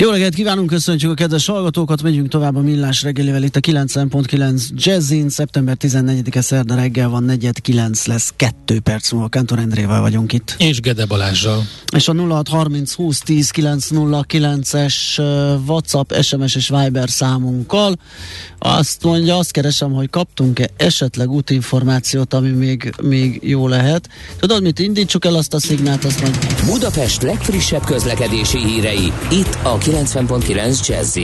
Jó reggelt kívánunk, köszöntjük a kedves hallgatókat, megyünk tovább a Millás reggelivel itt a 90.9 Jazzin, szeptember 14-e szerda reggel van, 4.9 lesz, 2 perc múlva, Kántor Endrével vagyunk itt. És Gede Balázsral. És a 0630 20 10 909-es WhatsApp, SMS és Viber számunkkal. Azt mondja, azt keresem, hogy kaptunk-e esetleg útinformációt, ami még, még jó lehet. Tudod mit, indítsuk el azt a szignált, azt mondja. Budapest legfrissebb közlekedési hírei, itt a 90.9 jazz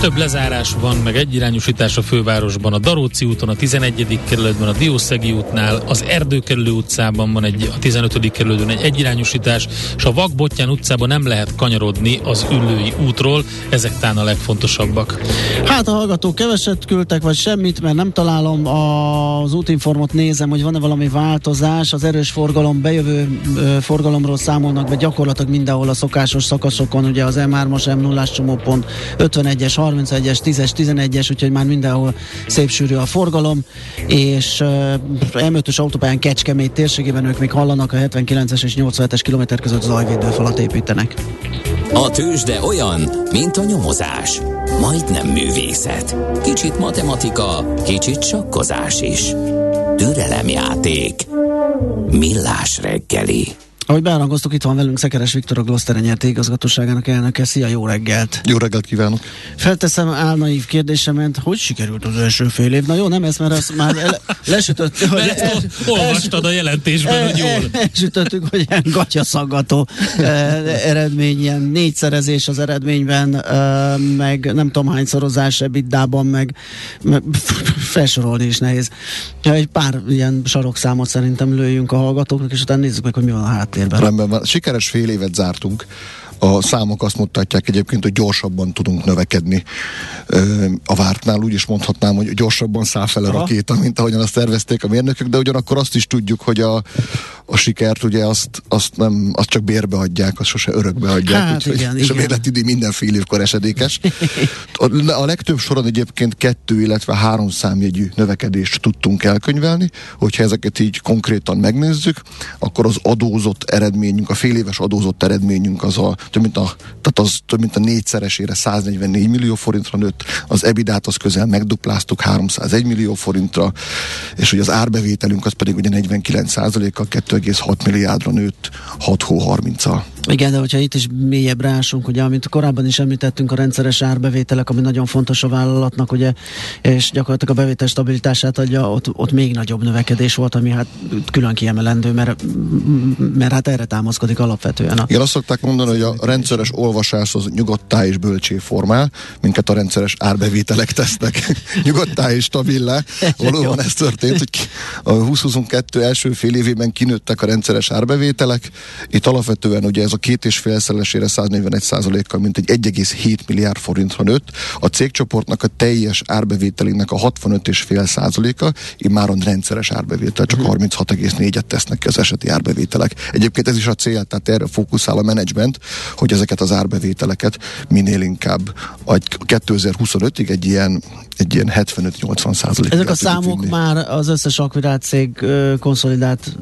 Több lezárás van, meg egyirányosítás a fővárosban, a Daróci úton, a 11. kerületben, a Diószegi útnál, az Erdőkerülő utcában van egy, a 15. kerületben egy egyirányosítás, és a Vakbottyán utcában nem lehet kanyarodni az Üllői útról, ezek talán a legfontosabbak. Hát a hallgatók keveset küldtek, vagy semmit, mert nem találom az útinformot, nézem, hogy van-e valami változás, az erős forgalom, bejövő ö, forgalomról számolnak be gyakorlatilag mindenhol a szokásos szakaszokon, ugye az M3-as, m 0 csomópont, 51-es, 31-es, 10-es, 11-es, úgyhogy már mindenhol szép sűrű a forgalom, és uh, M5-ös autópályán Kecskemét térségében ők még hallanak, a 79-es és 87-es kilométer között zajvédőfalat építenek. A tőzsde olyan, mint a nyomozás. Majdnem művészet. Kicsit matematika, kicsit sakkozás is. Türelemjáték. Millás reggeli. Ahogy beárangoztuk, itt van velünk Szekeres Viktor, a Gloster nyerté igazgatóságának elnöke. Szia, jó reggelt! Jó reggelt kívánok! Felteszem álnaív kérdésemet, hogy sikerült az első fél év? Na jó, nem ez, mert azt már el, lesütött. Mert ezt el, olvastad a jelentésben, el, hogy jól. Elsütöttük, hogy ilyen gatyaszaggató eh, eredmény, ilyen négyszerezés az eredményben, eh, meg nem tudom hány szorozás ebiddában, meg, meg felsorolni is nehéz. Egy pár ilyen sarokszámot szerintem lőjünk a hallgatóknak, és utána nézzük meg, hogy mi van a háttérben háttérben. Rendben van. Sikeres fél évet zártunk. A számok azt mutatják egyébként, hogy gyorsabban tudunk növekedni a vártnál. Úgy is mondhatnám, hogy gyorsabban száll fel a rakéta, mint ahogyan azt tervezték a mérnökök, de ugyanakkor azt is tudjuk, hogy a, a sikert ugye azt, azt, nem, azt csak bérbe adják, azt sose örökbe adják. Hát, úgyhogy, igen, és igen. a mérletidő minden fél évkor esedékes. A, a legtöbb soron egyébként kettő, illetve három számjegyű növekedést tudtunk elkönyvelni, hogyha ezeket így konkrétan megnézzük, akkor az adózott eredményünk, a fél éves adózott eredményünk az a több mint a, tehát az több mint a négyszeresére 144 millió forintra nőtt, az ebidát az közel megdupláztuk 301 millió forintra, és ugye az árbevételünk az pedig ugye 49% kal 2,6 milliárdra nőtt 6 hó 30-al. Igen, de hogyha itt is mélyebb rásunk, ugye, amit korábban is említettünk, a rendszeres árbevételek, ami nagyon fontos a vállalatnak, ugye, és gyakorlatilag a bevétel stabilitását adja, ott, ott még nagyobb növekedés volt, ami hát külön kiemelendő, mert, mert hát erre támaszkodik alapvetően. A... Igen, azt szokták mondani, hogy a rendszeres olvasás az nyugodtá és bölcsé formál, minket a rendszeres árbevételek tesznek nyugodtá és stabilá. Valóban ez történt, hogy a 2022 első fél évében kinőttek a rendszeres árbevételek. Itt alapvetően ugye ez a két és félszeresére 141 százalékkal, mint egy 1,7 milliárd forintra nőtt. A cégcsoportnak a teljes árbevételének a 65,5 százaléka immáron rendszeres árbevétel, csak 36,4-et mhm. tesznek ki az eseti árbevételek. Egyébként ez is a cél, tehát erre fókuszál a menedzsment, hogy ezeket az árbevételeket minél inkább 2025-ig egy ilyen, egy ilyen 75-80 százalék. Ezek a számok vinni. már az összes akvirált cég konszolidált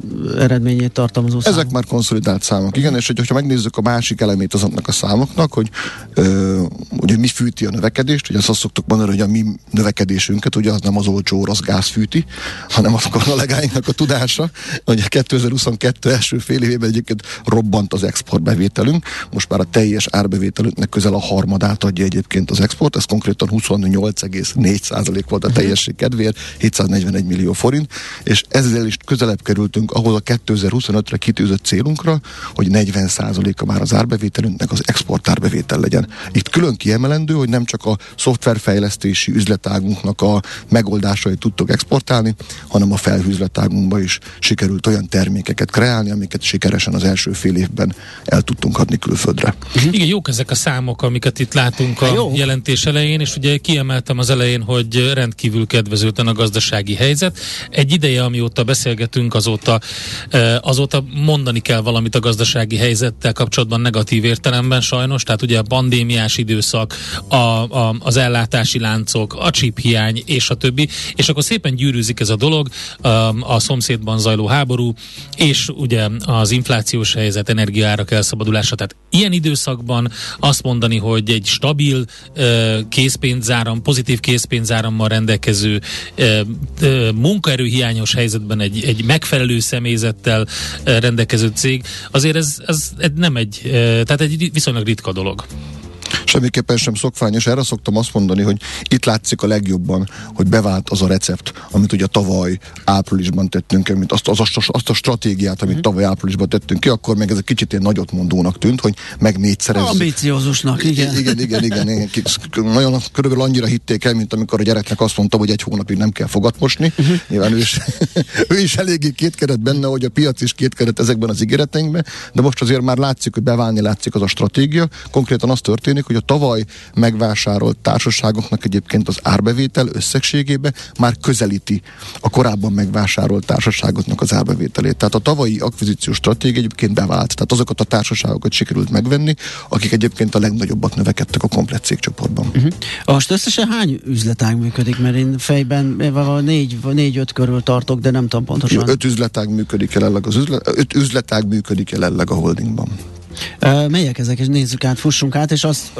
eredményét tartalmazó számok. Ezek már konszolidált számok, igen, és hogyha megnézzük a másik elemét azoknak a számoknak, hogy ö, ugye mi fűti a növekedést, ugye azt, azt szoktuk mondani, hogy a mi növekedésünket, ugye az nem az olcsó orosz gáz fűti, hanem a kollégáinknak a tudása, hogy a 2022 első fél évében egyébként robbant az exportbevételünk, most már a teljes árbevételünknek közel a harmadát adja egyébként az export, ez konkrétan 28,4% volt a mhm. teljesség kedvéért, 741 millió forint, és ezzel is közelebb kerültünk ahhoz a 2025-re kitűzött célunkra, hogy 40 4%-a már az árbevételünknek az export árbevétel legyen. Itt külön kiemelendő, hogy nem csak a szoftverfejlesztési üzletágunknak a megoldásait tudtok exportálni, hanem a felhőzletágunkba is sikerült olyan termékeket kreálni, amiket sikeresen az első fél évben el tudtunk adni külföldre. Uh-huh. Igen, jók ezek a számok, amiket itt látunk a Jó. jelentés elején, és ugye kiemeltem az elején, hogy rendkívül kedvezőtlen a gazdasági helyzet. Egy ideje, amióta beszélgetünk, azóta, azóta mondani kell valamit a gazdasági helyzettel kapcsolatban negatív értelemben sajnos, tehát ugye a pandémiás időszak, a, a, az ellátási láncok, a chip hiány és a többi, és akkor szépen gyűrűzik ez a dolog, a, a szomszédban zajló háború, és ugye az inflációs helyzet, energiaárak elszabadulása, tehát ilyen időszakban azt mondani, hogy egy stabil készpénzáram, pozitív készpénzárammal rendelkező munkaerőhiányos helyzetben egy, egy megfelelő személyzettel rendelkező cég, azért ez, ez nem egy, tehát egy viszonylag ritka dolog semmiképpen sem szokványos. Erre szoktam azt mondani, hogy itt látszik a legjobban, hogy bevált az a recept, amit ugye tavaly áprilisban tettünk, amit azt, az, azt, azt a stratégiát, amit mhm. tavaly áprilisban tettünk ki, akkor meg ez egy kicsit ilyen nagyot mondónak tűnt, hogy meg négyszerezzük. Ambiciózusnak, igen. Igen, igen, igen. igen. Nagyon körülbelül annyira hitték el, mint amikor a gyereknek azt mondtam, hogy egy hónapig nem kell fogatmosni. Uh-huh. Nyilván ő is, ő is eléggé kétkedett benne, hogy a piac is kétkedett ezekben az ígéreteinkben, de most azért már látszik, hogy beválni látszik az a stratégia. Konkrétan az történik, hogy a tavaly megvásárolt társaságoknak egyébként az árbevétel összegségébe már közelíti a korábban megvásárolt társaságoknak az árbevételét. Tehát a tavalyi akvizíciós stratégia egyébként bevált. Tehát azokat a társaságokat sikerült megvenni, akik egyébként a legnagyobbak növekedtek a komplet cégcsoportban. Uh-huh. Most összesen hány üzletág működik? Mert én fejben négy, négy-öt körül tartok, de nem tudom pontosan. Öt üzletág működik jelenleg az üzlet, öt üzletág működik jelenleg a holdingban. Uh, melyek ezek, és nézzük át, fussunk át, és, azt,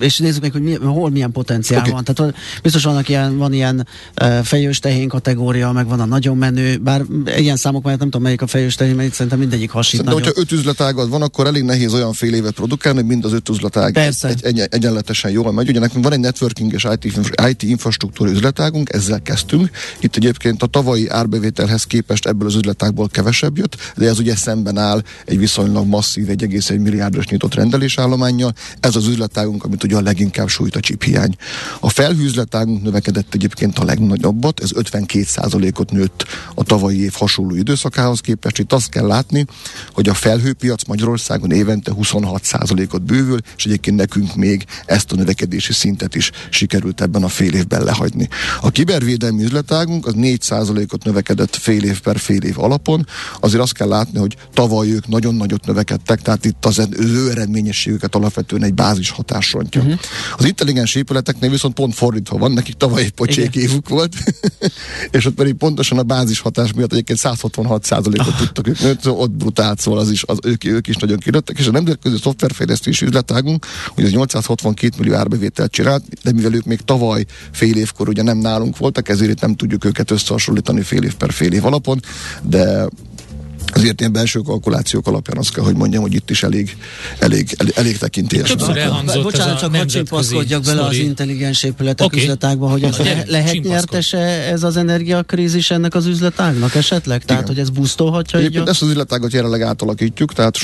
és nézzük meg, hogy mi, hol milyen potenciál okay. van. Tehát biztos vannak ilyen, van ilyen uh, fejős tehén kategória, meg van a nagyon menő, bár ilyen számok mellett nem tudom, melyik a fejős tehén, mert szerintem mindegyik hasít. De hogyha öt üzletágad van, akkor elég nehéz olyan fél évet produkálni, hogy mind az öt üzletág Persze. egy, egy, egyenletesen jól megy. Ugye nekünk van egy networking és IT, IT infrastruktúra üzletágunk, ezzel kezdtünk. Itt egyébként a tavalyi árbevételhez képest ebből az üzletágból kevesebb jött, de ez ugye szemben áll egy viszonylag masszív, egy egész egy milliárdos nyitott rendelésállományjal. Ez az üzletágunk, amit ugye a leginkább sújt a chip hiány. A felhőzletágunk növekedett egyébként a legnagyobbat, ez 52%-ot nőtt a tavalyi év hasonló időszakához képest. Itt azt kell látni, hogy a felhőpiac Magyarországon évente 26%-ot bővül, és egyébként nekünk még ezt a növekedési szintet is sikerült ebben a fél évben lehagyni. A kibervédelmi üzletágunk az 4%-ot növekedett fél év per fél év alapon. Azért azt kell látni, hogy tavaly ők nagyon nagyot növekedtek, tehát itt az ő eredményességüket alapvetően egy bázis hatás rontja. Uh-huh. Az intelligens épületeknél viszont pont fordítva van, nekik tavaly egy pocsék évük volt, és ott pedig pontosan a bázis hatás miatt egyébként 166 ot tudtak ők nőtt, ott brutált szól, az is, az, ők, ők is nagyon kiröttek, és a nemzetközi szoftverfejlesztési üzletágunk, hogy az 862 millió árbevételt csinált, de mivel ők még tavaly fél évkor ugye nem nálunk voltak, ezért nem tudjuk őket összehasonlítani fél év per fél év alapon, de Azért ilyen belső kalkulációk alapján azt kell, hogy mondjam, hogy itt is elég, elég, elég, elég tekintélyes. Többször elhangzott Bocsánat, csak hadd csimpaszkodjak bele az intelligens épületek okay. üzletágba, hogy ez le, lehet nyertese ez az energiakrízis ennek az üzletágnak esetleg? Tehát, Igen. hogy ez busztolhatja? Egyébként ezt az üzletágot jelenleg átalakítjuk, tehát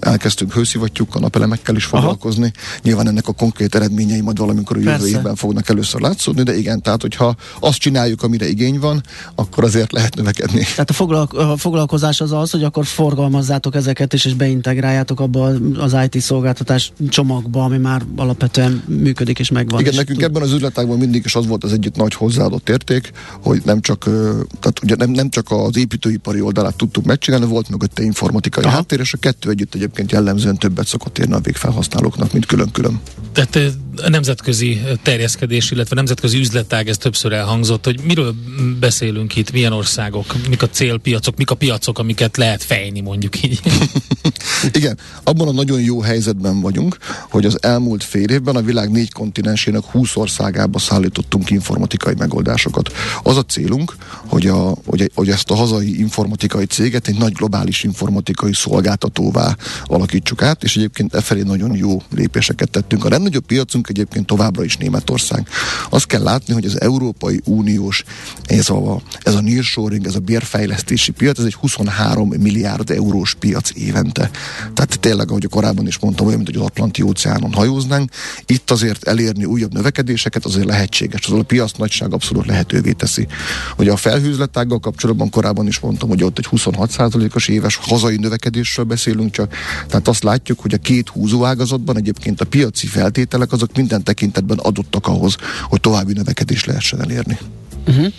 elkezdtünk hőszivattyúk, a napelemekkel is foglalkozni. Aha. Nyilván ennek a konkrét eredményei majd valamikor a jövő évben fognak először látszódni, de igen, tehát hogyha azt csináljuk, amire igény van, akkor azért lehet növekedni. Tehát a, foglalko- a foglalkozás az az, hogy akkor forgalmazzátok ezeket is, és beintegráljátok abba az IT szolgáltatás csomagba, ami már alapvetően működik és megvan. Igen, nekünk tud... ebben az üzletágban mindig is az volt az egyik nagy hozzáadott érték, hogy nem csak, tehát ugye nem, nem csak az építőipari oldalát tudtuk megcsinálni, volt mögötte informatikai Aha. háttér, és a kettő együtt egyébként jellemzően többet szokott érni a végfelhasználóknak, mint külön-külön. Tehát nemzetközi terjeszkedés, illetve nemzetközi üzletág, ez többször elhangzott, hogy miről beszélünk itt, milyen országok, mik a célpiacok, mik a piacok, amiket lehet fejni, mondjuk így. Igen, abban a nagyon jó helyzetben vagyunk, hogy az elmúlt fél évben a világ négy kontinensének 20 országába szállítottunk informatikai megoldásokat. Az a célunk, hogy, a, hogy, hogy ezt a hazai informatikai céget egy nagy globális informatikai szolgáltatóvá alakítsuk át, és egyébként e felé nagyon jó lépéseket tettünk. A legnagyobb piacunk piacunk egyébként továbbra is Németország. Azt kell látni, hogy az Európai Uniós ez a, ez a nearshoring, ez a bérfejlesztési piac, ez egy 23 milliárd eurós piac évente. Tehát tényleg, ahogy korábban is mondtam, olyan, mint hogy az Atlanti óceánon hajóznánk. Itt azért elérni újabb növekedéseket azért lehetséges. Az a piac nagyság abszolút lehetővé teszi. Hogy a felhőzletággal kapcsolatban korábban is mondtam, hogy ott egy 26%-os éves hazai növekedésről beszélünk csak. Tehát azt látjuk, hogy a két húzóágazatban egyébként a piaci feltételek azok minden tekintetben adottak ahhoz, hogy további növekedés lehessen elérni. Uh-huh.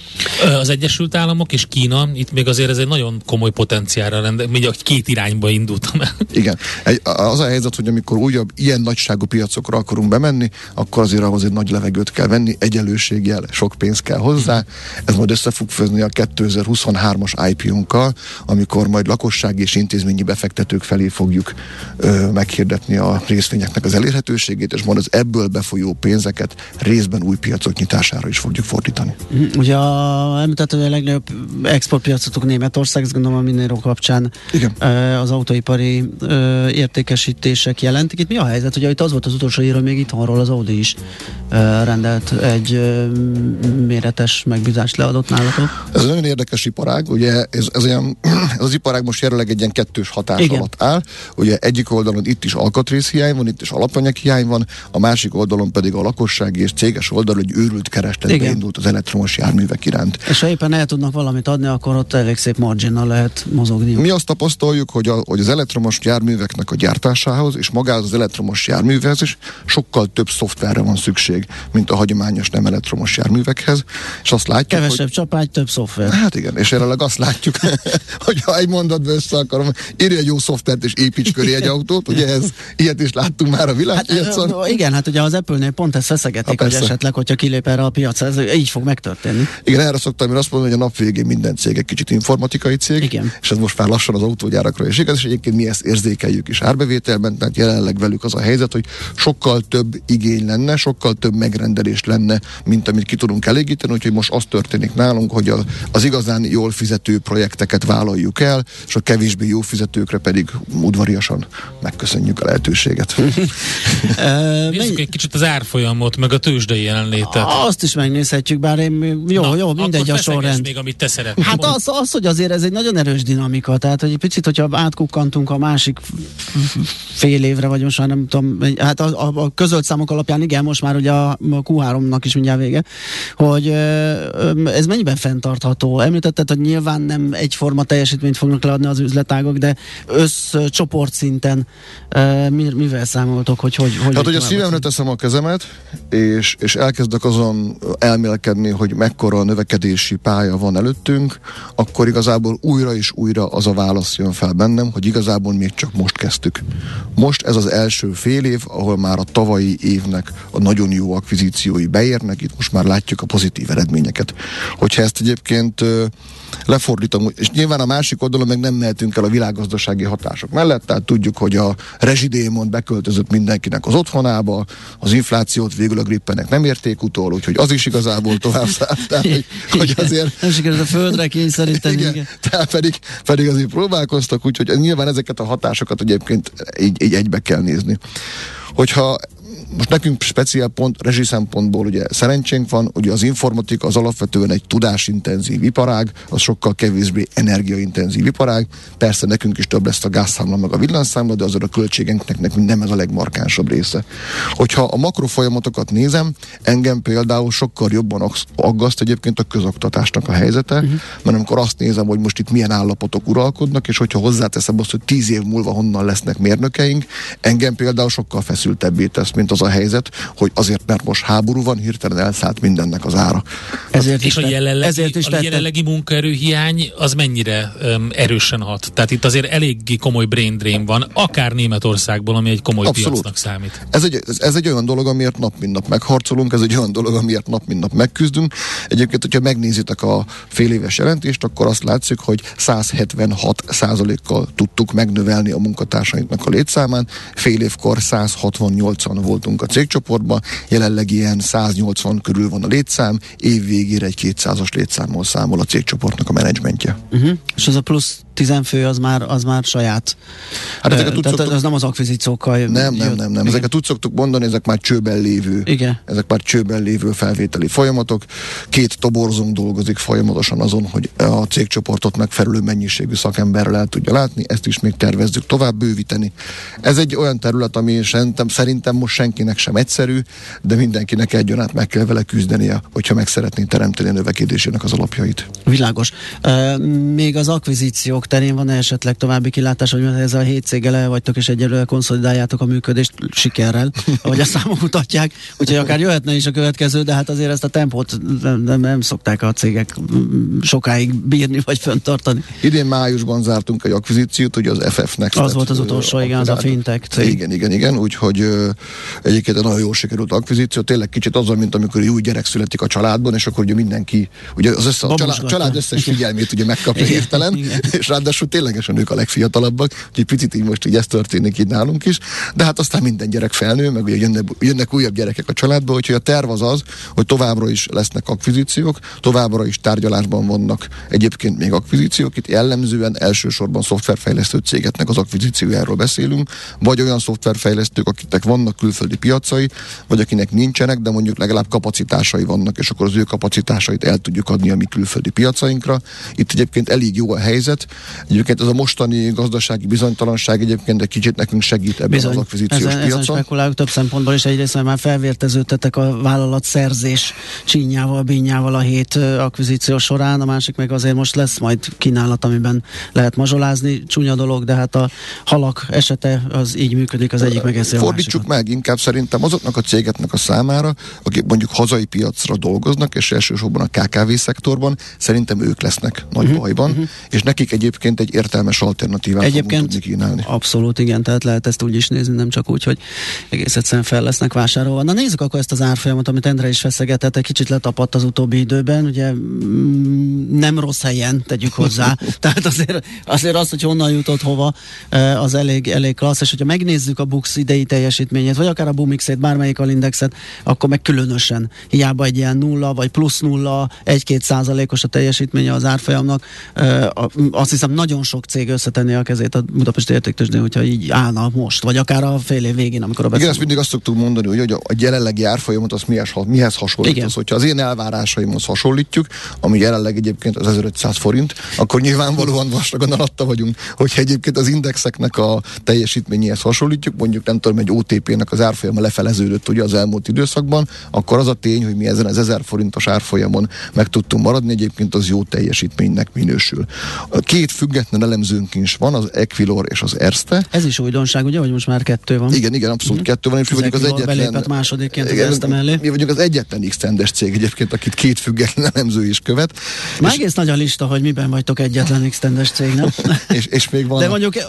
Az Egyesült Államok és Kína, itt még azért ez egy nagyon komoly potenciálra rende, még két irányba indultam el. Igen. Egy, az a helyzet, hogy amikor újabb ilyen nagyságú piacokra akarunk bemenni, akkor azért ahhoz egy nagy levegőt kell venni, egyenlőséggel, sok pénz kell hozzá. Ez majd össze fog főzni a 2023-as IPO-nkkal, amikor majd lakossági és intézményi befektetők felé fogjuk ö, meghirdetni a részvényeknek az elérhetőségét, és majd az ebből befolyó pénzeket részben új piacok nyitására is fogjuk fordítani. Ugye a, említett, hogy a legnagyobb exportpiacotok Németország, ezt gondolom a Minero kapcsán Igen. az autóipari értékesítések jelentik. Itt mi a helyzet? Ugye itt az volt az utolsó író, még itthonról az Audi is rendelt egy méretes megbízást leadott nálatok. Ez nagyon érdekes iparág, ugye ez, ez olyan, ez az iparág most jelenleg egy ilyen kettős hatás Igen. alatt áll. Ugye egyik oldalon itt is alkatrészhiány van, itt is alapanyaghiány van, a másik oldalon pedig a lakossági és céges oldalon egy őrült keresletbe indult az elektromos járművek iránt. És ha éppen el tudnak valamit adni, akkor ott elég szép marginnal lehet mozogni. Mi azt tapasztaljuk, hogy, a, hogy az elektromos járműveknek a gyártásához és magához az elektromos járművekhez is sokkal több szoftverre van szükség, mint a hagyományos nem elektromos járművekhez. És azt látjuk, Kevesebb hogy... csapágy, több szoftver. Hát igen, és jelenleg azt látjuk, hogy ha egy mondatban össze akarom, írja egy jó szoftvert és építs köré egy autót, ugye ez, ilyet is láttunk már a világpiacon. Hát, igen, hát ugye az Apple-nél pont ezt feszegetik, hogy esetleg, hogyha kilép erre a piacra, ez így fog megtörténni. Igen, erre szoktam én azt mondani, hogy a nap végén minden cég egy kicsit informatikai cég, Igen. és ez most már lassan az autógyárakra is igaz, és egyébként mi ezt érzékeljük is árbevételben, tehát jelenleg velük az a helyzet, hogy sokkal több igény lenne, sokkal több megrendelés lenne, mint amit ki tudunk elégíteni, úgyhogy most az történik nálunk, hogy a, az igazán jól fizető projekteket vállaljuk el, és a kevésbé jó fizetőkre pedig udvariasan megköszönjük a lehetőséget. Nézzük egy kicsit az árfolyamot, meg a tőzsdei jelenlétet. Azt is megnézhetjük, bár én jó, Na, jó, mindegy a sorrend. még, amit te szeretnél. Hát az, az, hogy azért ez egy nagyon erős dinamika, tehát hogy egy picit, hogyha átkukkantunk a másik fél évre, vagy most már nem tudom, hát a, a, a közölt számok alapján igen, most már ugye a, Q3-nak is mindjárt vége, hogy ez mennyiben fenntartható? Említetted, hogy nyilván nem egyforma teljesítményt fognak leadni az üzletágok, de össz csoportszinten mivel számoltok, hogy hogy, hogy Hát, hogy a szívemre teszem a kezemet, és, és elkezdek azon elmélkedni, hogy mekkora növekedési pálya van előttünk, akkor igazából újra és újra az a válasz jön fel bennem, hogy igazából még csak most kezdtük. Most ez az első fél év, ahol már a tavalyi évnek a nagyon jó akvizíciói beérnek, itt most már látjuk a pozitív eredményeket. Hogyha ezt egyébként lefordítom, és nyilván a másik oldalon meg nem mehetünk el a világgazdasági hatások mellett, tehát tudjuk, hogy a rezsidémon beköltözött mindenkinek az otthonába, az inflációt végül a grippenek nem érték utol, úgyhogy az is igazából tovább szállt, tehát, hogy, hogy azért... Nem sikerült a földre kényszeríteni. Igen, igen. Tehát pedig, pedig azért próbálkoztak, úgyhogy nyilván ezeket a hatásokat egyébként így, így egybe kell nézni. Hogyha most nekünk speciál pont, rezsi szempontból ugye szerencsénk van, ugye az informatika az alapvetően egy tudásintenzív iparág, az sokkal kevésbé energiaintenzív iparág. Persze nekünk is több lesz a gázszámla meg a villanyszámla, de azért a költségeknek nekünk nem ez a legmarkánsabb része. Hogyha a makrofolyamatokat nézem, engem például sokkal jobban aggaszt egyébként a közoktatásnak a helyzete, uh-huh. mert amikor azt nézem, hogy most itt milyen állapotok uralkodnak, és hogyha hozzáteszem azt, hogy tíz év múlva honnan lesznek mérnökeink, engem például sokkal feszültebbé tesz, mint az a helyzet, hogy azért, mert most háború van, hirtelen elszállt mindennek az ára. Ezért és a jelenlegi, ezért is a jelenlegi munkaerőhiány az mennyire um, erősen hat? Tehát itt azért eléggé komoly brain drain van, akár Németországból, ami egy komoly Abszolút. piacnak számít. Ez egy, ez, ez egy olyan dolog, amiért nap mint nap megharcolunk, ez egy olyan dolog, amiért nap mint nap megküzdünk. Egyébként, hogyha megnézitek a fél éves jelentést, akkor azt látszik, hogy 176 százalékkal tudtuk megnövelni a munkatársainknak a létszámán, fél évkor 168-an voltunk voltunk a cégcsoportban, jelenleg ilyen 180 körül van a létszám, év végére egy 200-as létszámmal számol a cégcsoportnak a menedzsmentje. Uh-huh. És az a plusz tizenfő az már, az már saját. Hát ezeket úgy szoktuk- az nem az akvizíciókkal Nem, nem, nem, nem. Igen. Ezeket úgy szoktuk mondani, ezek már csőben lévő. Igen. Ezek már csőben lévő felvételi folyamatok. Két toborzónk dolgozik folyamatosan azon, hogy a cégcsoportot megfelelő mennyiségű szakemberrel el tudja látni, ezt is még tervezzük tovább bővíteni. Ez egy olyan terület, ami szerintem, szerintem most senkinek sem egyszerű, de mindenkinek egyaránt meg kell vele küzdenie, hogyha meg szeretné teremteni a növekedésének az alapjait. Világos. Uh, még az akvizíciók terén van esetleg további kilátás, hogy ezzel a hét céggel el vagytok, és egyelőre konszolidáljátok a működést sikerrel, ahogy a számok mutatják. Úgyhogy akár jöhetne is a következő, de hát azért ezt a tempót nem, nem, nem szokták a cégek sokáig bírni vagy fenntartani. Idén májusban zártunk egy akvizíciót, ugye az FF Next. Az volt az utolsó, igen, az a fintech cég. Igen, igen, igen, úgyhogy egyébként egy nagyon jól sikerült akvizíció, tényleg kicsit az, mint amikor új gyerek születik a családban, és akkor ugye mindenki, ugye az össze, a család, család összes figyelmét ugye megkapja hirtelen, és ráadásul ténylegesen ők a legfiatalabbak, úgyhogy picit így most így ez történik így nálunk is, de hát aztán minden gyerek felnő, meg ugye jönnek, jönnek újabb gyerekek a családba, úgyhogy a terv az az, hogy továbbra is lesznek akvizíciók, továbbra is tárgyalásban vannak egyébként még akvizíciók, itt jellemzően elsősorban szoftverfejlesztő cégeknek az akvizíciójáról beszélünk, vagy olyan szoftverfejlesztők, akiknek vannak külföldi piacai, vagy akinek nincsenek, de mondjuk legalább kapacitásai vannak, és akkor az ő kapacitásait el tudjuk adni a mi külföldi piacainkra. Itt egyébként elég jó a helyzet. Egyébként ez a mostani gazdasági bizonytalanság egyébként egy kicsit nekünk segít ebben az akvizíciós ezen, ezen piacon. spekulálok több szempontból is. Egyrészt már felvérteződtetek a vállalat szerzés csínyával, bínyával a hét akvizíció során, a másik meg azért most lesz majd kínálat, amiben lehet mazsolázni. Csúnya dolog, de hát a halak esete az így működik, az egyik megeszi a Fordítsuk másikat. meg inkább szerintem azoknak a cégeknek a számára, akik mondjuk hazai piacra dolgoznak, és elsősorban a KKV szektorban, szerintem ők lesznek nagy uh-huh, bajban, uh-huh. és nekik egyébként egy értelmes alternatívát Egyébként tudni kínálni. abszolút igen, tehát lehet ezt úgy is nézni, nem csak úgy, hogy egész egyszerűen fel lesznek vásárolva. Na nézzük akkor ezt az árfolyamat, amit Endre is feszegetett, egy kicsit letapadt az utóbbi időben, ugye mm, nem rossz helyen, tegyük hozzá. tehát azért, azért az, hogy honnan jutott hova, eh, az elég, elég klassz, és hogyha megnézzük a Bux idei teljesítményét, vagy akár a Bumixét, bármelyik alindexet, akkor meg különösen hiába egy ilyen nulla, vagy plusz nulla, egy-két százalékos a teljesítménye az árfolyamnak. Eh, Azt hiszem nagyon sok cég összetenné a kezét a Budapesti értéktősdén, hogyha így állna most, vagy akár a fél év végén, amikor a Igen, ezt mindig azt szoktuk mondani, hogy- hogy a, jelenlegi árfolyamot az mihez, mihez. Az, hogyha az én elvárásaimhoz hasonlítjuk, ami jelenleg egyébként az 1500 forint, akkor nyilvánvalóan vastagon alatta vagyunk. Hogyha egyébként az indexeknek a teljesítményéhez hasonlítjuk, mondjuk nem tudom, egy OTP-nek az árfolyama lefeleződött ugye az elmúlt időszakban, akkor az a tény, hogy mi ezen az 1000 forintos árfolyamon meg tudtunk maradni, egyébként az jó teljesítménynek minősül. A Két független elemzőnk is van, az Equilor és az Erste, Ez is újdonság, ugye, hogy most már kettő van. igen, igen, abszolút kettő van, és mi Az vagyunk az egyetlen... másodikként az Igen, Erste mellé. Mi vagyunk az egyetlen x cég egyébként, akit két független elemző is követ. Már És, egész nagy a lista, hogy miben vagytok egyetlen extendes cég, nem? és, és még van De mondjuk eh,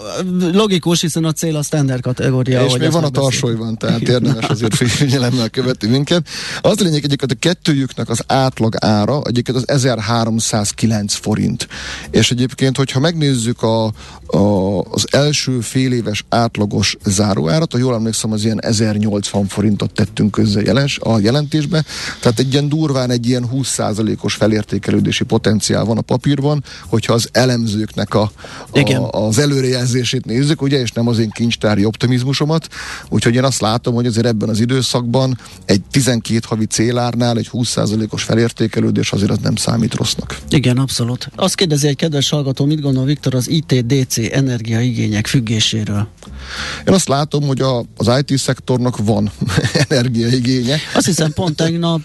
logikus, hiszen a cél a standard kategória. és még van a tarsolyban, tehát érdemes azért figyelemmel követni minket. Az a lényeg egyébként a kettőjüknek az átlag ára egyébként az 1309 forint. És egyébként, hogyha megnézzük a, a, az első fél éves átlagos záróárat, ha jól emlékszem, az ilyen 1080 forintot tettünk közze jelens, a jelentésbe, tehát egy ilyen durván egy ilyen 20%-os felértékelődési potenciál van a papírban, hogyha az elemzőknek a, Igen. a, az előrejelzését nézzük, ugye, és nem az én kincstári optimizmusomat. Úgyhogy én azt látom, hogy azért ebben az időszakban egy 12 havi célárnál egy 20%-os felértékelődés azért az nem számít rossznak. Igen, abszolút. Azt kérdezi egy kedves hallgató, mit gondol Viktor az ITDC energiaigények függéséről? Én azt látom, hogy a, az IT-szektornak van energiaigénye. Azt hiszem pont tegnap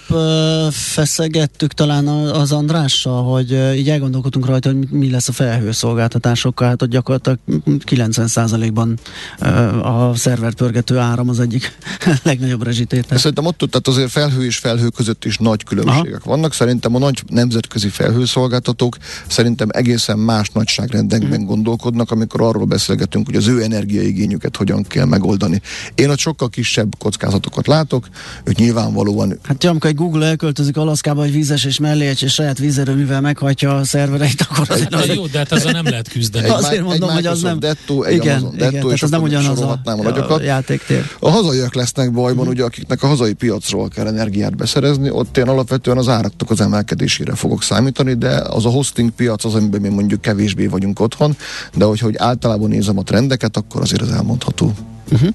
feszegettük talán az Andrással, hogy így elgondolkodtunk rajta, hogy mi- lesz a felhőszolgáltatásokkal. Hát ott gyakorlatilag 90%-ban ö, a szervert pörgető áram az egyik legnagyobb rezsitétel. Szerintem ott tehát azért felhő és felhő között is nagy különbségek Aha. vannak. Szerintem a nagy nemzetközi felhőszolgáltatók szerintem egészen más nagyságrendekben mm. gondolkodnak, amikor arról beszélgetünk, hogy az ő energiaigényüket hogyan kell megoldani. Én ott sokkal kisebb kockázatokat látok, ők nyilvánvalóan Hát ja, amikor egy Google elköltözik Alaszkába egy vízes és mellé egy saját vízerőművel meghajtja a szervereit, akkor De az jó, de hát azzal nem lehet küzdeni. Egy Azért Mi- mondom, egy hogy az nem... Detto, egy igen, Amazon igen, Detto, és az nem ugyanaz a, a nagyokat. a játéktér. A hazaiak lesznek bajban, ugye, akiknek a hazai piacról kell energiát beszerezni, ott én alapvetően az áraktok az emelkedésére fogok számítani, de az a hosting piac az, amiben mi mondjuk kevésbé kevésbé vagyunk otthon, de hogyha hogy általában nézem a trendeket, akkor azért az elmondható. Uh-huh.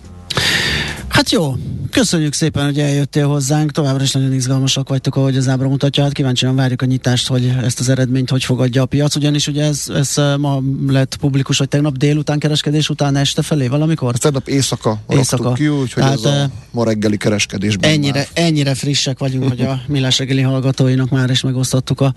Hát jó, köszönjük szépen, hogy eljöttél hozzánk, továbbra is nagyon izgalmasak vagytok, ahogy az ábra mutatja, hát kíváncsian várjuk a nyitást, hogy ezt az eredményt hogy fogadja a piac, ugyanis ugye ez, ez ma lett publikus, hogy tegnap délután kereskedés után este felé valamikor? Tegnap éjszaka, éjszaka. ki, úgyhogy hát, ez a ma reggeli kereskedésben ennyire, már. ennyire frissek vagyunk, hogy a Millás reggeli hallgatóinak már is megosztottuk a,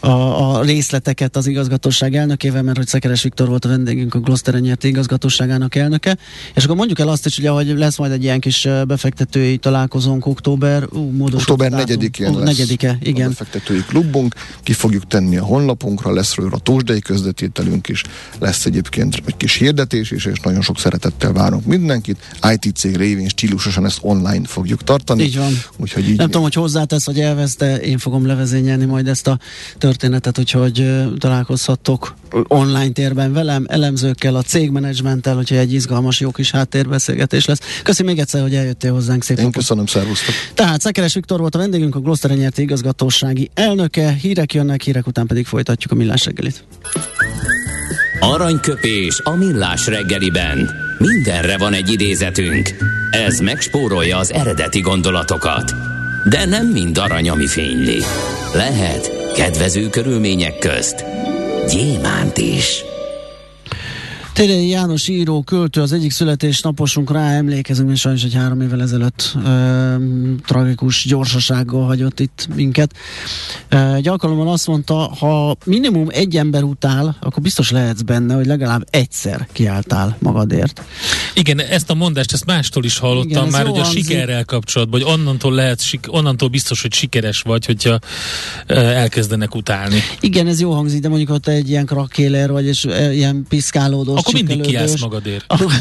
a, a részleteket az igazgatóság elnökével, mert hogy Szekeres Viktor volt a vendégünk, a Gloster igazgatóságának elnöke, és akkor mondjuk el azt is, ugye, hogy lesz majd egy ilyen kis befektetői találkozónk október, ú, Október 4-én lesz 4 igen. a befektetői klubunk, ki fogjuk tenni a honlapunkra, lesz róla a tózsdei közvetítelünk is, lesz egyébként egy kis hirdetés is, és nagyon sok szeretettel várunk mindenkit. IT cég révén stílusosan ezt online fogjuk tartani. Így van. Úgyhogy így... Nem tudom, hogy hozzátesz, vagy elvesz, de én fogom levezényelni majd ezt a történetet, úgyhogy találkozhattok online térben velem, elemzőkkel, a cégmenedzsmenttel, hogyha egy izgalmas, jó kis háttérbeszélgetés lesz. Köszönöm még egyszer, hogy eljöttél hozzánk szépen. Én köszönöm, szervusztok. Tehát Szekeres Viktor volt a vendégünk, a Gloster nyerti igazgatósági elnöke. Hírek jönnek, hírek után pedig folytatjuk a millás reggelit. Aranyköpés a millás reggeliben. Mindenre van egy idézetünk. Ez megspórolja az eredeti gondolatokat. De nem mind arany, ami fényli. Lehet kedvező körülmények közt gyémánt is. Térei János író, költő, az egyik születésnaposunk rá emlékezünk, és sajnos egy három évvel ezelőtt ö, tragikus gyorsasággal hagyott itt minket. Ö, egy alkalommal azt mondta, ha minimum egy ember utál, akkor biztos lehetsz benne, hogy legalább egyszer kiálltál magadért. Igen, ezt a mondást, ezt mástól is hallottam Igen, már, hogy a sikerrel kapcsolatban, hogy onnantól lehet, onnantól biztos, hogy sikeres vagy, hogyha elkezdenek utálni. Igen, ez jó hangzik, de mondjuk, ha te egy ilyen krakéler vagy, és ilyen piszkálódós Akkor mindig kiállsz magadért. akkor,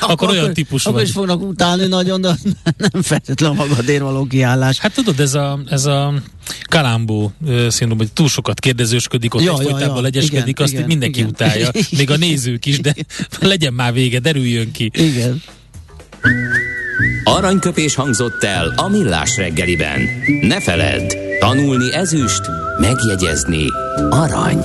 akkor olyan típus akkor vagy. is fognak utálni nagyon, de nem feltétlenül magadért való kiállás. Hát tudod, ez a, ez a kalambó szindrom, hogy túl sokat kérdezősködik, ott ja, ja, ja. legyeskedik, igen, azt igen, mindenki igen. utálja. Még a nézők is, de legyen már vége, derüljön ki. Igen. Aranyköpés hangzott el a millás reggeliben. Ne feledd, tanulni ezüst, megjegyezni arany.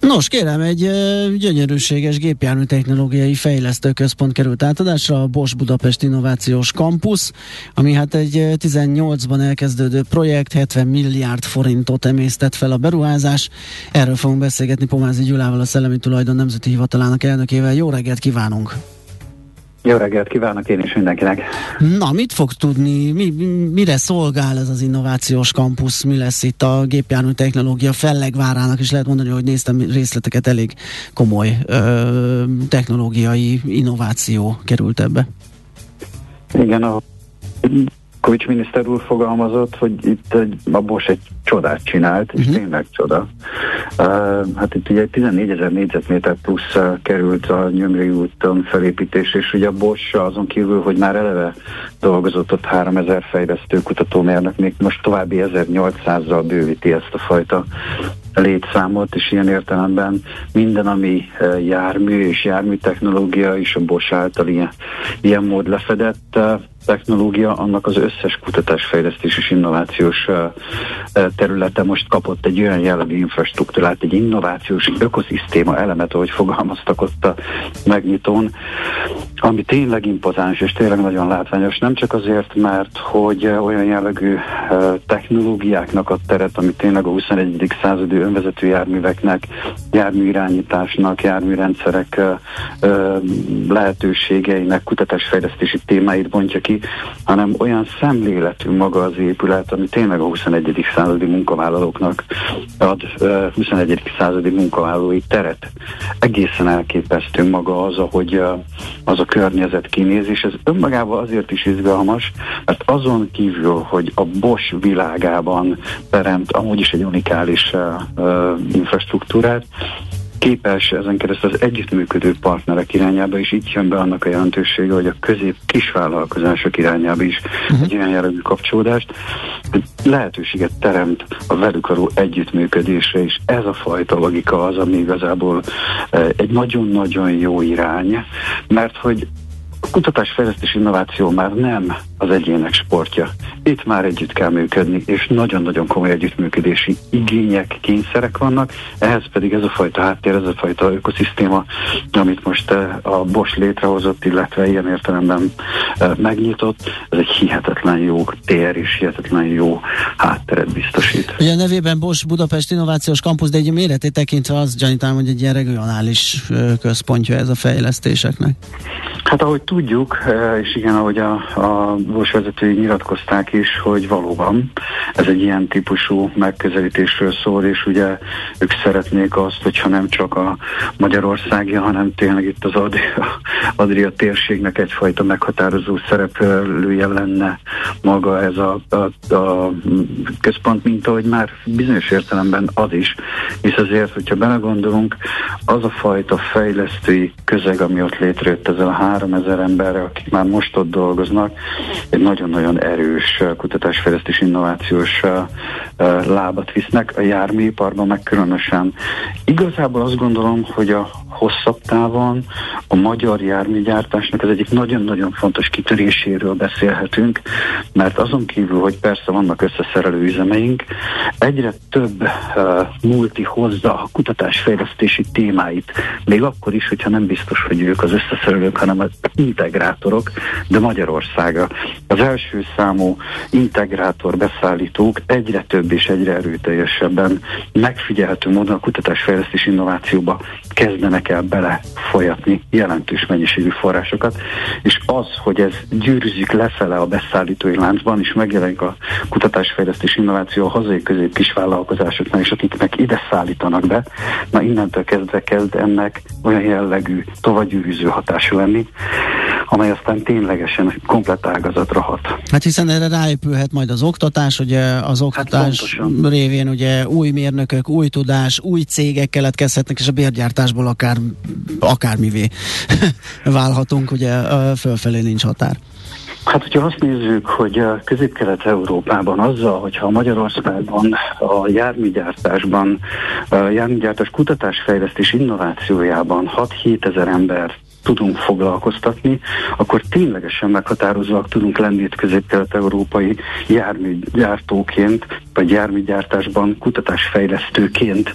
Nos, kérem, egy gyönyörűséges gépjármű technológiai fejlesztő központ került átadásra, a Bosch Budapest Innovációs Campus, ami hát egy 18-ban elkezdődő projekt, 70 milliárd forintot emésztett fel a beruházás. Erről fogunk beszélgetni Pomázi Gyulával, a Szellemi Tulajdon Nemzeti Hivatalának elnökével. Jó reggelt kívánunk! Jó reggelt kívánok én is mindenkinek. Na, mit fog tudni, mi, mire szolgál ez az innovációs kampusz, mi lesz itt a gépjármű technológia fellegvárának, és lehet mondani, hogy néztem részleteket, elég komoly ö, technológiai innováció került ebbe. Igen, a Kovics miniszter úr fogalmazott, hogy itt egy, a Bosch egy csodát csinált, és uh-huh. tényleg csoda. Uh, hát itt ugye 14 ezer négyzetméter plusz került a Nyömri úton felépítés, és ugye a Bosch azon kívül, hogy már eleve dolgozott ott 3000 fejlesztő kutatómérnök, még most további 1800-zal bővíti ezt a fajta létszámot, és ilyen értelemben minden, ami jármű és jármű technológia is a Bosch által ilyen, ilyen mód lefedett, technológia, annak az összes kutatásfejlesztés és innovációs területe most kapott egy olyan jellegű infrastruktúrát, egy innovációs ökoszisztéma elemet, ahogy fogalmaztak ott a megnyitón, ami tényleg impozáns és tényleg nagyon látványos, nem csak azért, mert hogy olyan jellegű technológiáknak ad teret, ami tényleg a 21. századi önvezető járműveknek, járműirányításnak, járműrendszerek lehetőségeinek, kutatásfejlesztési témáit bontja ki, hanem olyan szemléletű maga az épület, ami tényleg a 21. századi munkavállalóknak ad 21. századi munkavállalói teret. Egészen elképesztő maga az, ahogy az a környezet kinéz, és ez önmagában azért is izgalmas, mert azon kívül, hogy a Bosch világában teremt amúgy is egy unikális infrastruktúrát, képes ezen keresztül az együttműködő partnerek irányába is így jön be annak a jelentősége, hogy a közép kisvállalkozások irányába is uh-huh. egy olyan jellegű kapcsolódást lehetőséget teremt a velük való együttműködésre, és ez a fajta logika az, ami igazából egy nagyon-nagyon jó irány, mert hogy a kutatásfejlesztés innováció már nem az egyének sportja. Itt már együtt kell működni, és nagyon-nagyon komoly együttműködési igények, kényszerek vannak, ehhez pedig ez a fajta háttér, ez a fajta ökoszisztéma, amit most eh, a Bosch létrehozott, illetve ilyen értelemben eh, megnyitott, ez egy hihetetlen jó tér és hihetetlen jó hátteret biztosít. Ugye a nevében Bosch Budapest Innovációs Campus, de egy méretét tekintve az gyanítám, hogy egy ilyen regionális eh, központja ez a fejlesztéseknek. Hát ahogy tudjuk, és igen, ahogy a, a Bosch vezetői nyilatkozták is, hogy valóban ez egy ilyen típusú megközelítésről szól, és ugye ők szeretnék azt, hogyha nem csak a magyarországi, hanem tényleg itt az Adria, Adria térségnek egyfajta meghatározó szereplője lenne maga ez a, a, a központ, mint ahogy már bizonyos értelemben az is, hisz azért, hogyha belegondolunk, az a fajta fejlesztői közeg, ami ott létrejött ezzel a 3000 emberre, akik már most ott dolgoznak, egy nagyon-nagyon erős kutatásfejlesztés innovációs lábat visznek a járműiparban, meg különösen. Igazából azt gondolom, hogy a hosszabb távon a magyar járműgyártásnak az egyik nagyon-nagyon fontos kitöréséről beszélhetünk, mert azon kívül, hogy persze vannak összeszerelő üzemeink, egyre több uh, multi hozza a kutatásfejlesztési témáit, még akkor is, hogyha nem biztos, hogy ők az összeszerelők, hanem az integrátorok, de Magyarországa. Az első számú integrátor beszállítók egyre több és egyre erőteljesebben megfigyelhető módon a kutatásfejlesztés innovációba kezdenek el belefolyatni jelentős mennyiségű forrásokat, és az, hogy ez gyűrűzik lefele a beszállítói láncban, és megjelenik a kutatásfejlesztés innováció a hazai közép kisvállalkozásoknál, és akiknek ide szállítanak be, na innentől kezdve kezd ennek olyan jellegű tovagyűrűző hatása lenni, amely aztán ténylegesen komplet ágazatra hat. Hát hiszen erre ráépülhet majd az oktatás, ugye az hát oktatás hát révén ugye új mérnökök, új tudás, új cégek keletkezhetnek, és a bérgyártásból akár akármivé válhatunk, ugye fölfelé nincs határ. Hát, hogyha azt nézzük, hogy Közép-Kelet-Európában azzal, hogyha Magyarországon a járműgyártásban, a járműgyártás kutatásfejlesztés innovációjában 6-7 ezer ember tudunk foglalkoztatni, akkor ténylegesen meghatározóak tudunk lenni itt közép-kelet-európai járműgyártóként, vagy járműgyártásban, kutatásfejlesztőként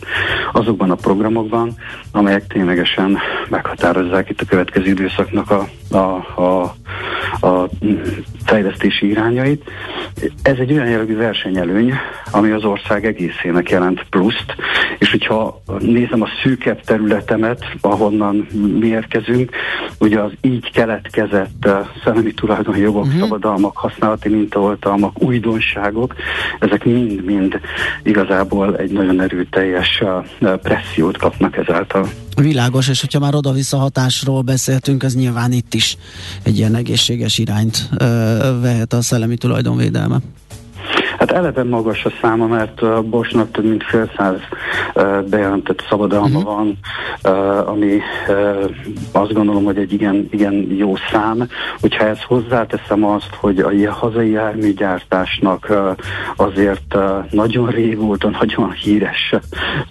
azokban a programokban, amelyek ténylegesen meghatározzák itt a következő időszaknak a, a, a, a fejlesztési irányait. Ez egy olyan jellegű versenyelőny, ami az ország egészének jelent pluszt, és hogyha nézem a szűkebb területemet, ahonnan mi érkezünk, ugye az így keletkezett uh, szellemi tulajdonjogok, uh-huh. szabadalmak, használati mintaoltalmak, újdonságok, ezek mind-mind igazából egy nagyon erőteljes uh, pressziót kapnak ezáltal. Világos, és hogyha már oda-vissza hatásról beszéltünk, az nyilván itt is egy ilyen egészséges irányt uh, vehet a szellemi tulajdonvédelme. Hát eleve magas a száma, mert a Bosnak több mint fél száz uh, bejelentett szabadalma uh-huh. van, uh, ami uh, azt gondolom, hogy egy igen, igen jó szám. Hogyha ezt hozzáteszem azt, hogy a hazai járműgyártásnak uh, azért uh, nagyon régóta nagyon híres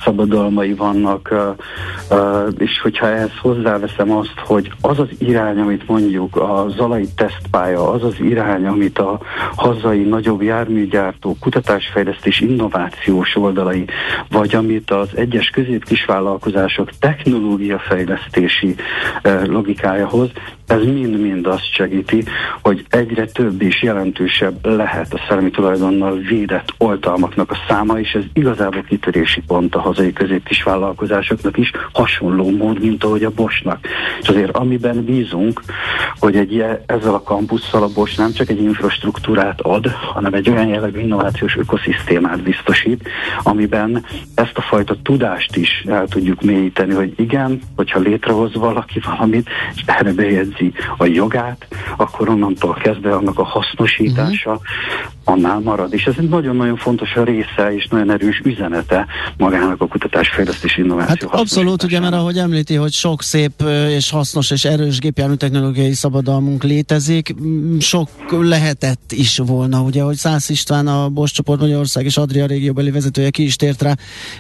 szabadalmai vannak, uh, uh, és hogyha ehhez hozzáveszem azt, hogy az az irány, amit mondjuk a Zalai tesztpálya, az az irány, amit a hazai nagyobb járműgyártás gyártó kutatásfejlesztés innovációs oldalai, vagy amit az egyes közép vállalkozások technológiafejlesztési eh, logikája hoz, ez mind-mind azt segíti, hogy egyre több és jelentősebb lehet a szellemi tulajdonnal védett oltalmaknak a száma, és ez igazából kitörési pont a hazai közép vállalkozásoknak is, hasonló mód, mint ahogy a Bosnak. És azért amiben bízunk, hogy egy ezzel a kampusszal a Bosch nem csak egy infrastruktúrát ad, hanem egy olyan jellegű innovációs ökoszisztémát biztosít, amiben ezt a fajta tudást is el tudjuk mélyíteni, hogy igen, hogyha létrehoz valaki valamit, és erre bejegyzi érzi a jogát, akkor onnantól kezdve annak a hasznosítása uh-huh. annál marad. És ez egy nagyon-nagyon fontos a része és nagyon erős üzenete magának a kutatásfejlesztés innováció. Hát abszolút, ugye, mert ahogy említi, hogy sok szép és hasznos és erős gépjármű technológiai szabadalmunk létezik, sok lehetett is volna, ugye, hogy Szász István a Bosch csoport Magyarország és Adria régióbeli vezetője ki is tért rá,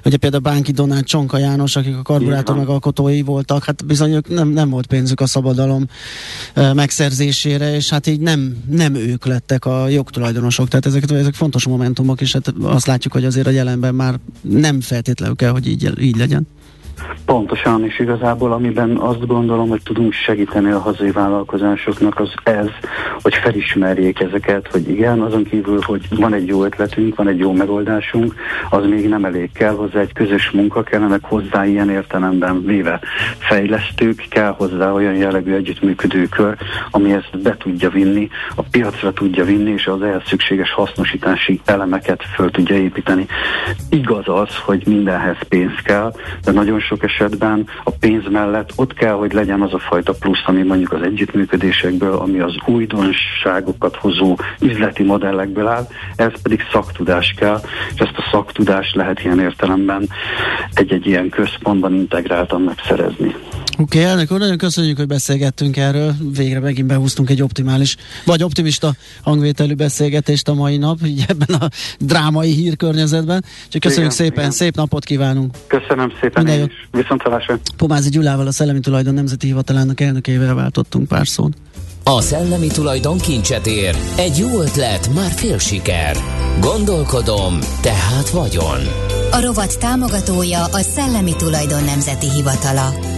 ugye például Bánki Donát, Csonka János, akik a karburátor megalkotói voltak, hát bizony nem, nem volt pénzük a szabadalom megszerzésére, és hát így nem, nem ők lettek a jogtulajdonosok, tehát ezek, ezek fontos momentumok, és hát azt látjuk, hogy azért a jelenben már nem feltétlenül kell, hogy így, így legyen. Pontosan, és igazából amiben azt gondolom, hogy tudunk segíteni a hazai vállalkozásoknak, az ez, hogy felismerjék ezeket, hogy igen, azon kívül, hogy van egy jó ötletünk, van egy jó megoldásunk, az még nem elég kell hozzá egy közös munka, kellenek hozzá ilyen értelemben véve fejlesztők, kell hozzá olyan jellegű együttműködő kör, ami ezt be tudja vinni, a piacra tudja vinni, és az ehhez szükséges hasznosítási elemeket föl tudja építeni. Igaz az, hogy mindenhez pénz kell, de nagyon sok esetben a pénz mellett ott kell, hogy legyen az a fajta plusz, ami mondjuk az együttműködésekből, ami az újdonságokat hozó üzleti modellekből áll, ez pedig szaktudás kell, és ezt a szaktudást lehet ilyen értelemben egy-egy ilyen központban integráltan megszerezni. Oké, okay, elnök úr, nagyon köszönjük, hogy beszélgettünk erről. Végre megint behúztunk egy optimális, vagy optimista hangvételű beszélgetést a mai nap, így ebben a drámai hírkörnyezetben. Csak köszönjük igen, szépen, igen. szép napot kívánunk. Köszönöm szépen Minden én is. Viszont találásra. Pomázi Gyulával, a Szellemi Tulajdon Nemzeti Hivatalának elnökével váltottunk pár szót. A szellemi tulajdon kincset ér. Egy jó ötlet, már fél siker. Gondolkodom, tehát vagyon. A rovat támogatója a Szellemi Tulajdon Nemzeti Hivatala.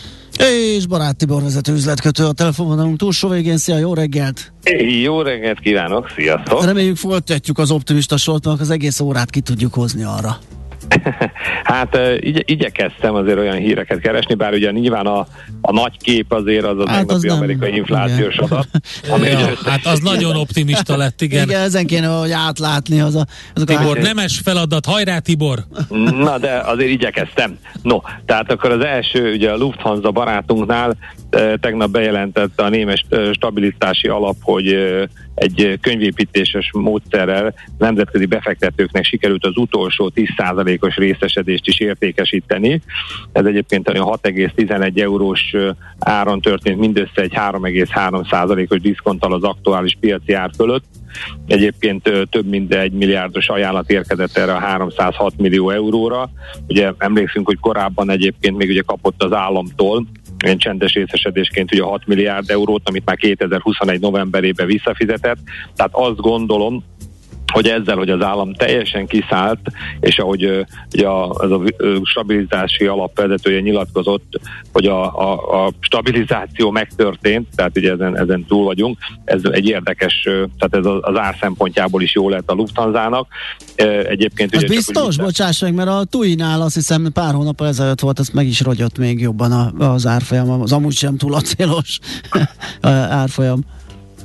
És Barát Tibor vezető üzletkötő a telefonvonalunk túlsó végén. Szia, jó reggelt! Jó reggelt kívánok, sziasztok! Reméljük folytatjuk az optimista sort, az egész órát ki tudjuk hozni arra. hát igy- igyekeztem azért olyan híreket keresni, bár ugye nyilván a, a nagy kép azért az az hát az amerikai nem, inflációs igen. adat. Ami ja, hát az nagyon optimista lett, igen. Igen, ezen kéne, hogy átlátni az a, azok Tibor, a... nemes feladat, hajrá Tibor! Na, de azért igyekeztem. No, tehát akkor az első, ugye a Lufthansa barátunknál tegnap bejelentette a némes stabilitási alap, hogy egy könyvépítéses módszerrel nemzetközi befektetőknek sikerült az utolsó 10%-os részesedést is értékesíteni. Ez egyébként a 6,11 eurós áron történt mindössze egy 3,3%-os diszkonttal az aktuális piaci ár fölött. Egyébként több mint egy milliárdos ajánlat érkezett erre a 306 millió euróra. Ugye emlékszünk, hogy korábban egyébként még ugye kapott az államtól ilyen csendes részesedésként ugye 6 milliárd eurót, amit már 2021 novemberében visszafizetett. Tehát azt gondolom, hogy ezzel, hogy az állam teljesen kiszállt, és ahogy ugye a, ez a stabilizási alapvezetője nyilatkozott, hogy a, a, a stabilizáció megtörtént, tehát ugye ezen, ezen túl vagyunk, ez egy érdekes, tehát ez az ár szempontjából is jó lett a Lufthansa-nak. Egyébként ez ugye biztos, csak, bocsáss meg, mert a TUI-nál azt hiszem pár hónap ezelőtt volt, ez meg is rogyott még jobban az árfolyam, az amúgy sem túl acélos árfolyam.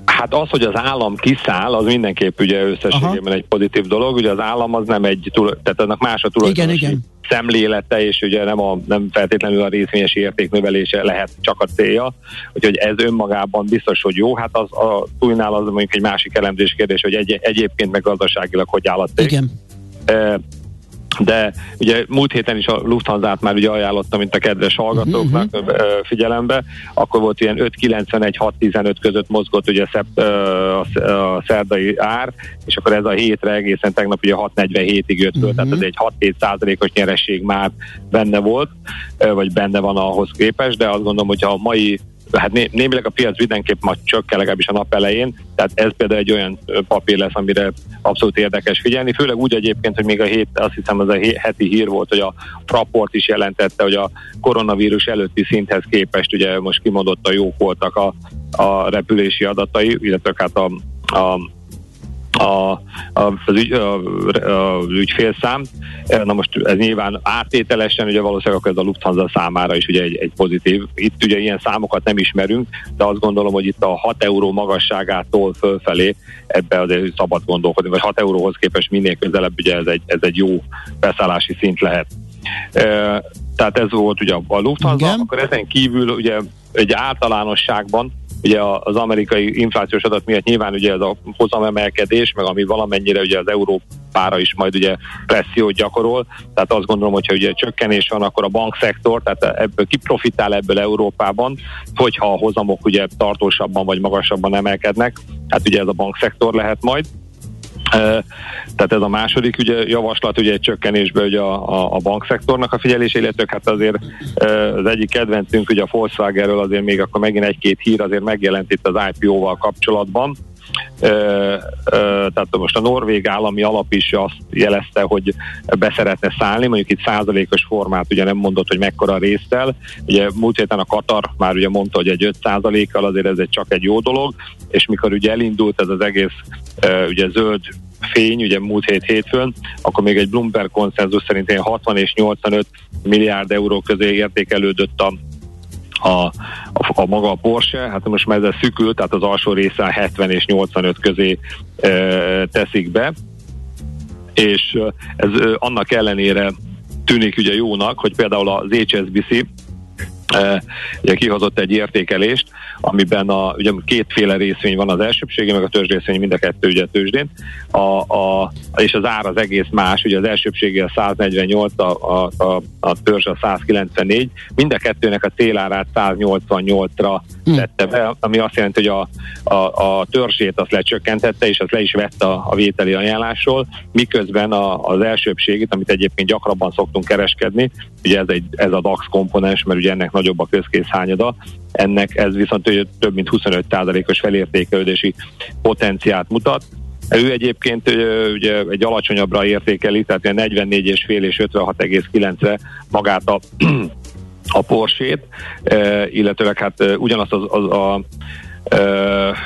Hát az, hogy az állam kiszáll, az mindenképp ugye összességében Aha. egy pozitív dolog. Ugye az állam az nem egy, tehát annak más a tulajdonosi igen, igen. szemlélete, és ugye nem, a, nem feltétlenül a részvényes értéknövelése lehet csak a célja. Úgyhogy ez önmagában biztos, hogy jó. Hát az a túlnál az mondjuk egy másik elemzés kérdés, hogy egy, egyébként meg gazdaságilag hogy áll a cég. Igen. De ugye múlt héten is a Lufthansa-t már ugye ajánlottam, mint a kedves hallgatóknak uh-huh. figyelembe, akkor volt ilyen 5.91-6.15 között mozgott ugye szep, a szerdai ár, és akkor ez a hétre egészen tegnap ugye 6.47-ig jött föl, uh-huh. tehát ez egy 6-7 százalékos nyereség már benne volt, vagy benne van ahhoz képest, de azt gondolom, hogy a mai hát né, némileg a piac mindenképp majd csökken legalábbis a nap elején, tehát ez például egy olyan papír lesz, amire abszolút érdekes figyelni, főleg úgy egyébként, hogy még a hét, azt hiszem az a heti hír volt, hogy a Fraport is jelentette, hogy a koronavírus előtti szinthez képest ugye most kimondottan jók voltak a, a repülési adatai, illetve hát a, a a, a, az, ügy, a, a, ügyfélszám. Na most ez nyilván áttételesen, ugye valószínűleg akkor ez a Lufthansa számára is ugye egy, egy pozitív. Itt ugye ilyen számokat nem ismerünk, de azt gondolom, hogy itt a 6 euró magasságától fölfelé ebbe azért szabad gondolkodni, vagy 6 euróhoz képest minél közelebb ugye ez egy, ez egy jó beszállási szint lehet. E, tehát ez volt ugye a Lufthansa, Igen. akkor ezen kívül ugye egy általánosságban ugye az amerikai inflációs adat miatt nyilván ugye ez a hozamemelkedés, meg ami valamennyire ugye az Európára is majd ugye pressziót gyakorol, tehát azt gondolom, hogyha ugye csökkenés van, akkor a bankszektor, tehát ebből kiprofitál ebből Európában, hogyha a hozamok ugye tartósabban vagy magasabban emelkednek, hát ugye ez a bankszektor lehet majd. Tehát ez a második ugye, javaslat ugye egy csökkenésbe ugye a, a, a bankszektornak a figyelése, illetve hát azért az egyik kedvencünk ugye a Volkswagenről azért még akkor megint egy-két hír azért megjelent itt az IPO-val kapcsolatban. Tehát most a norvég állami alap is azt jelezte, hogy beszeretne szállni, mondjuk itt százalékos formát ugye nem mondott, hogy mekkora résztel. Ugye múlt héten a Katar már ugye mondta, hogy egy 5 százalékkal azért ez egy csak egy jó dolog, és mikor ugye elindult ez az egész ugye zöld fény, ugye múlt hét hétfőn, akkor még egy Bloomberg konszenzus szerint 60 és 85 milliárd euró közé értékelődött a a, a, a maga a Porsche, hát most már ez szükül, tehát az alsó része 70 és 85 közé e, teszik be, és ez annak ellenére tűnik ugye jónak, hogy például az HSBC ugye kihozott egy értékelést, amiben a, ugye kétféle részvény van az elsőbségi, meg a törzsrészvény mind a kettő ugye törzsdén, a, a, és az ár az egész más, ugye az elsőbségi a 148, a, a, a, a törzs a 194, mind a kettőnek a célárát 188-ra hm. Tette be, ami azt jelenti, hogy a, a, a törzsét azt lecsökkentette, és azt le is vette a, a vételi ajánlásról, miközben a, az elsőbségét, amit egyébként gyakrabban szoktunk kereskedni, ugye ez, egy, ez a DAX komponens, mert ugye ennek nagyobb a közkész hányada, ennek ez viszont több mint 25%-os felértékelődési potenciát mutat. Ő egyébként ugye egy alacsonyabbra értékeli, tehát 44,5 és 56,9-re magát a, a Porsét, illetőleg hát ugyanazt az, az a Uh,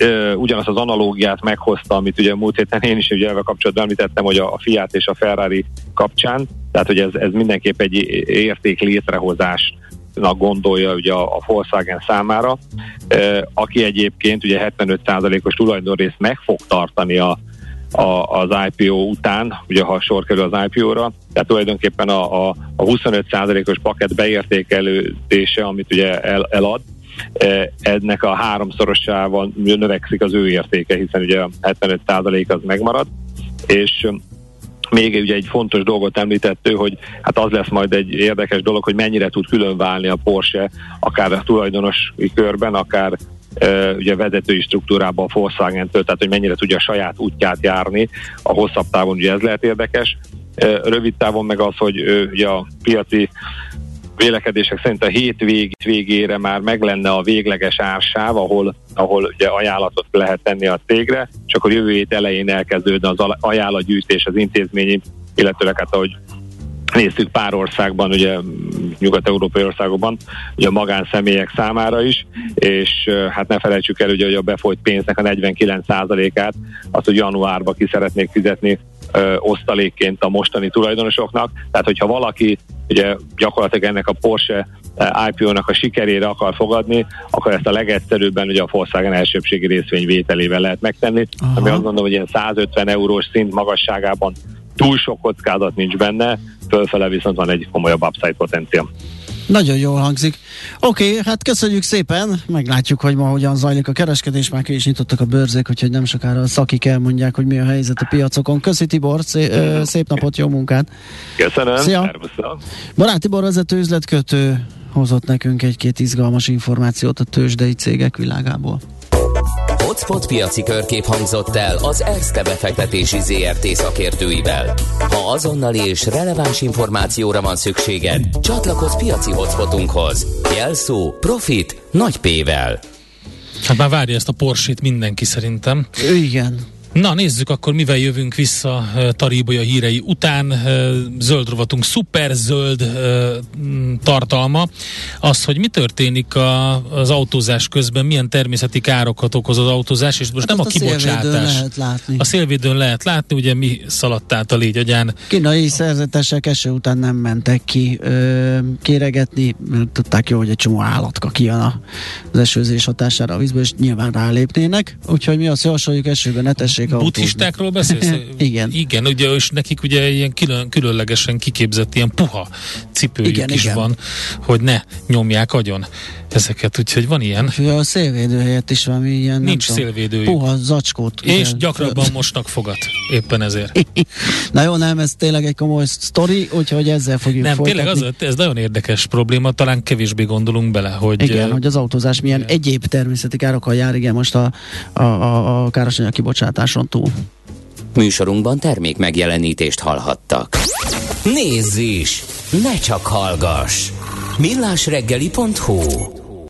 uh, ugyanazt az analógiát meghozta, amit ugye múlt héten én is ugye kapcsolatban említettem, hogy a, a Fiat és a Ferrari kapcsán, tehát hogy ez, ez mindenképp egy érték létrehozás gondolja ugye a, a Volkswagen számára, e, aki egyébként ugye 75%-os tulajdonrészt meg fog tartani a, a, az IPO után, ugye ha sor kerül az IPO-ra, tehát tulajdonképpen a, a, a 25%-os paket beértékelődése, amit ugye el, elad, ennek a háromszorosával növekszik az ő értéke, hiszen ugye a 75% az megmarad, és még ugye egy fontos dolgot említett hogy hát az lesz majd egy érdekes dolog, hogy mennyire tud különválni a Porsche, akár a tulajdonos körben, akár ugye vezetői struktúrában a Volkswagen-től, tehát hogy mennyire tudja a saját útját járni, a hosszabb távon ugye ez lehet érdekes. Rövid távon meg az, hogy ugye a piaci vélekedések szerint a hét vég, végére már meg lenne a végleges ársáv, ahol, ahol ugye ajánlatot lehet tenni a cégre, és akkor jövő hét elején elkezdődne az ajánlatgyűjtés az intézményi, illetőleg hát ahogy néztük pár országban, ugye nyugat-európai országokban, ugye a magánszemélyek számára is, és hát ne felejtsük el, ugye, hogy a befolyt pénznek a 49%-át azt, hogy januárba ki szeretnék fizetni ö, osztalékként a mostani tulajdonosoknak. Tehát, hogyha valaki ugye gyakorlatilag ennek a Porsche IPO-nak a sikerére akar fogadni, akkor ezt a legegyszerűbben ugye a Volkswagen elsőbségi részvény vételével lehet megtenni, Aha. ami azt gondolom, hogy ilyen 150 eurós szint magasságában túl sok kockázat nincs benne, fölfele viszont van egy komolyabb upside potenciál. Nagyon jól hangzik. Oké, okay, hát köszönjük szépen, meglátjuk, hogy ma hogyan zajlik a kereskedés, már ki is nyitottak a bőrzék, úgyhogy nem sokára a szakik elmondják, hogy mi a helyzet a piacokon. Köszi Tibor, szé- ö, szép napot, jó munkát! Köszönöm, Szia! Barát Tibor vezető üzletkötő hozott nekünk egy-két izgalmas információt a tőzsdei cégek világából. Hotspot piaci körkép hangzott el az Erste befektetési ZRT szakértőivel. Ha azonnali és releváns információra van szükséged, csatlakozz piaci hotspotunkhoz. Jelszó Profit nagy P-vel. Hát már várja ezt a Porsét mindenki szerintem. Igen. Na nézzük akkor, mivel jövünk vissza Taríboja hírei után. Zöld rovatunk, szuper zöld tartalma. Az, hogy mi történik a, az autózás közben, milyen természeti károkat okoz az autózás, és most hát nem a, a kibocsátás. lehet látni. A szélvédőn lehet látni, ugye mi szaladt át a légy agyán. Kínai szerzetesek eső után nem mentek ki ö, kéregetni, mert tudták jó, hogy egy csomó állatka kijön az esőzés hatására a vízből, és nyilván rálépnének. Úgyhogy mi azt javasoljuk esőben ne tessék autózni. Buddhistákról beszélsz? igen. Igen, ugye, és nekik ugye ilyen külön, különlegesen kiképzett ilyen puha cipőjük igen, is igen. van, hogy ne nyomják agyon ezeket, úgyhogy van ilyen. A szélvédő helyett is van ilyen. Nincs szélvédő. Puha zacskót. És igen. gyakrabban mosnak fogat, éppen ezért. Na jó, nem, ez tényleg egy komoly sztori, úgyhogy ezzel fogjuk Nem, folytatni. tényleg az, ez nagyon érdekes probléma, talán kevésbé gondolunk bele, hogy... Igen, hogy az autózás milyen igen. egyéb természeti károkkal jár, igen, most a, a, a, a károsanyag kibocsátáson túl. Műsorunkban termék megjelenítést hallhattak. Nézz is! Ne csak hallgass! millásreggeli.hu